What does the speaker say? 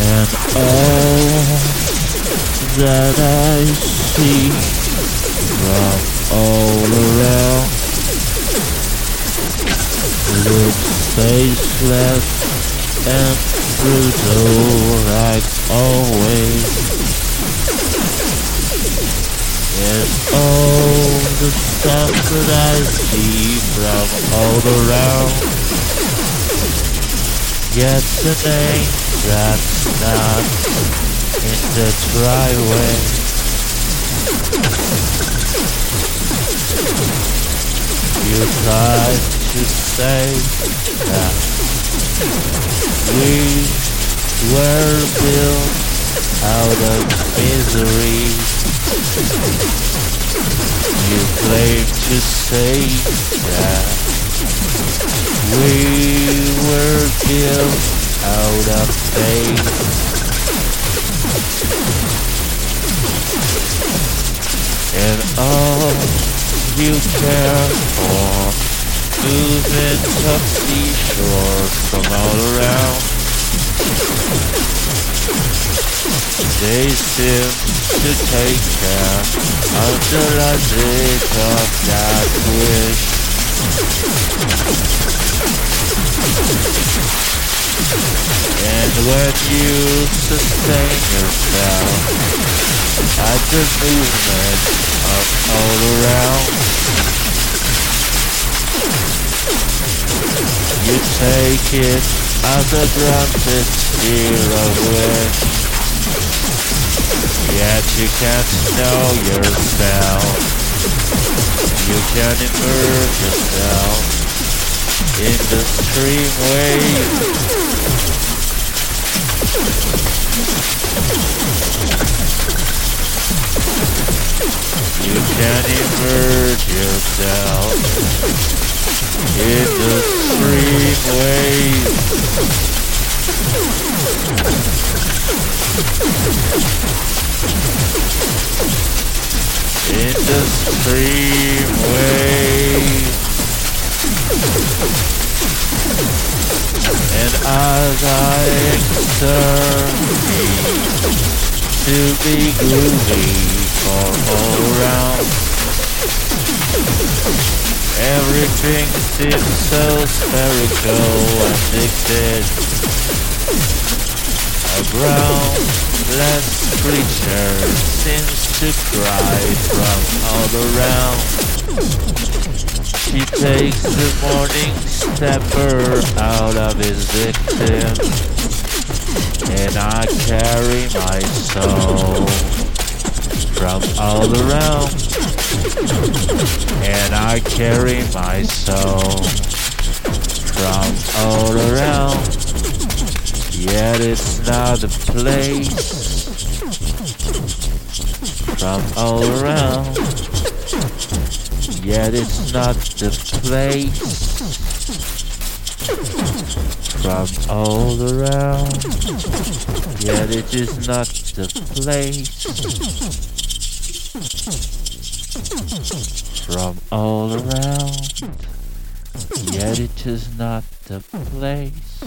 And all that I see from all around looks faceless and brutal like always. And all the stuff that I see from all around name that's not in the driveway. You tried to say that we were built out of misery. You claim to say that built out of faith. And all you care for moving tuxi shores from all around. They seem to take care of the logic of that wish. When you sustain yourself at the movement of all around, you take it as a granted zero wish. Yet you can't know yourself. You can immerse yourself in the stream wave. You can immerse yourself in the stream wave. In the stream be groovy for all around, everything seems so spherical and addicted. A groundless creature seems to cry from all around. She takes the morning stepper out of his victim, and I carry my soul. From all around, and I carry my soul. From all around. Yet it's not a place. From all around. Yet it's not the place from all around. Yet it is not the place from all around. Yet it is not the place.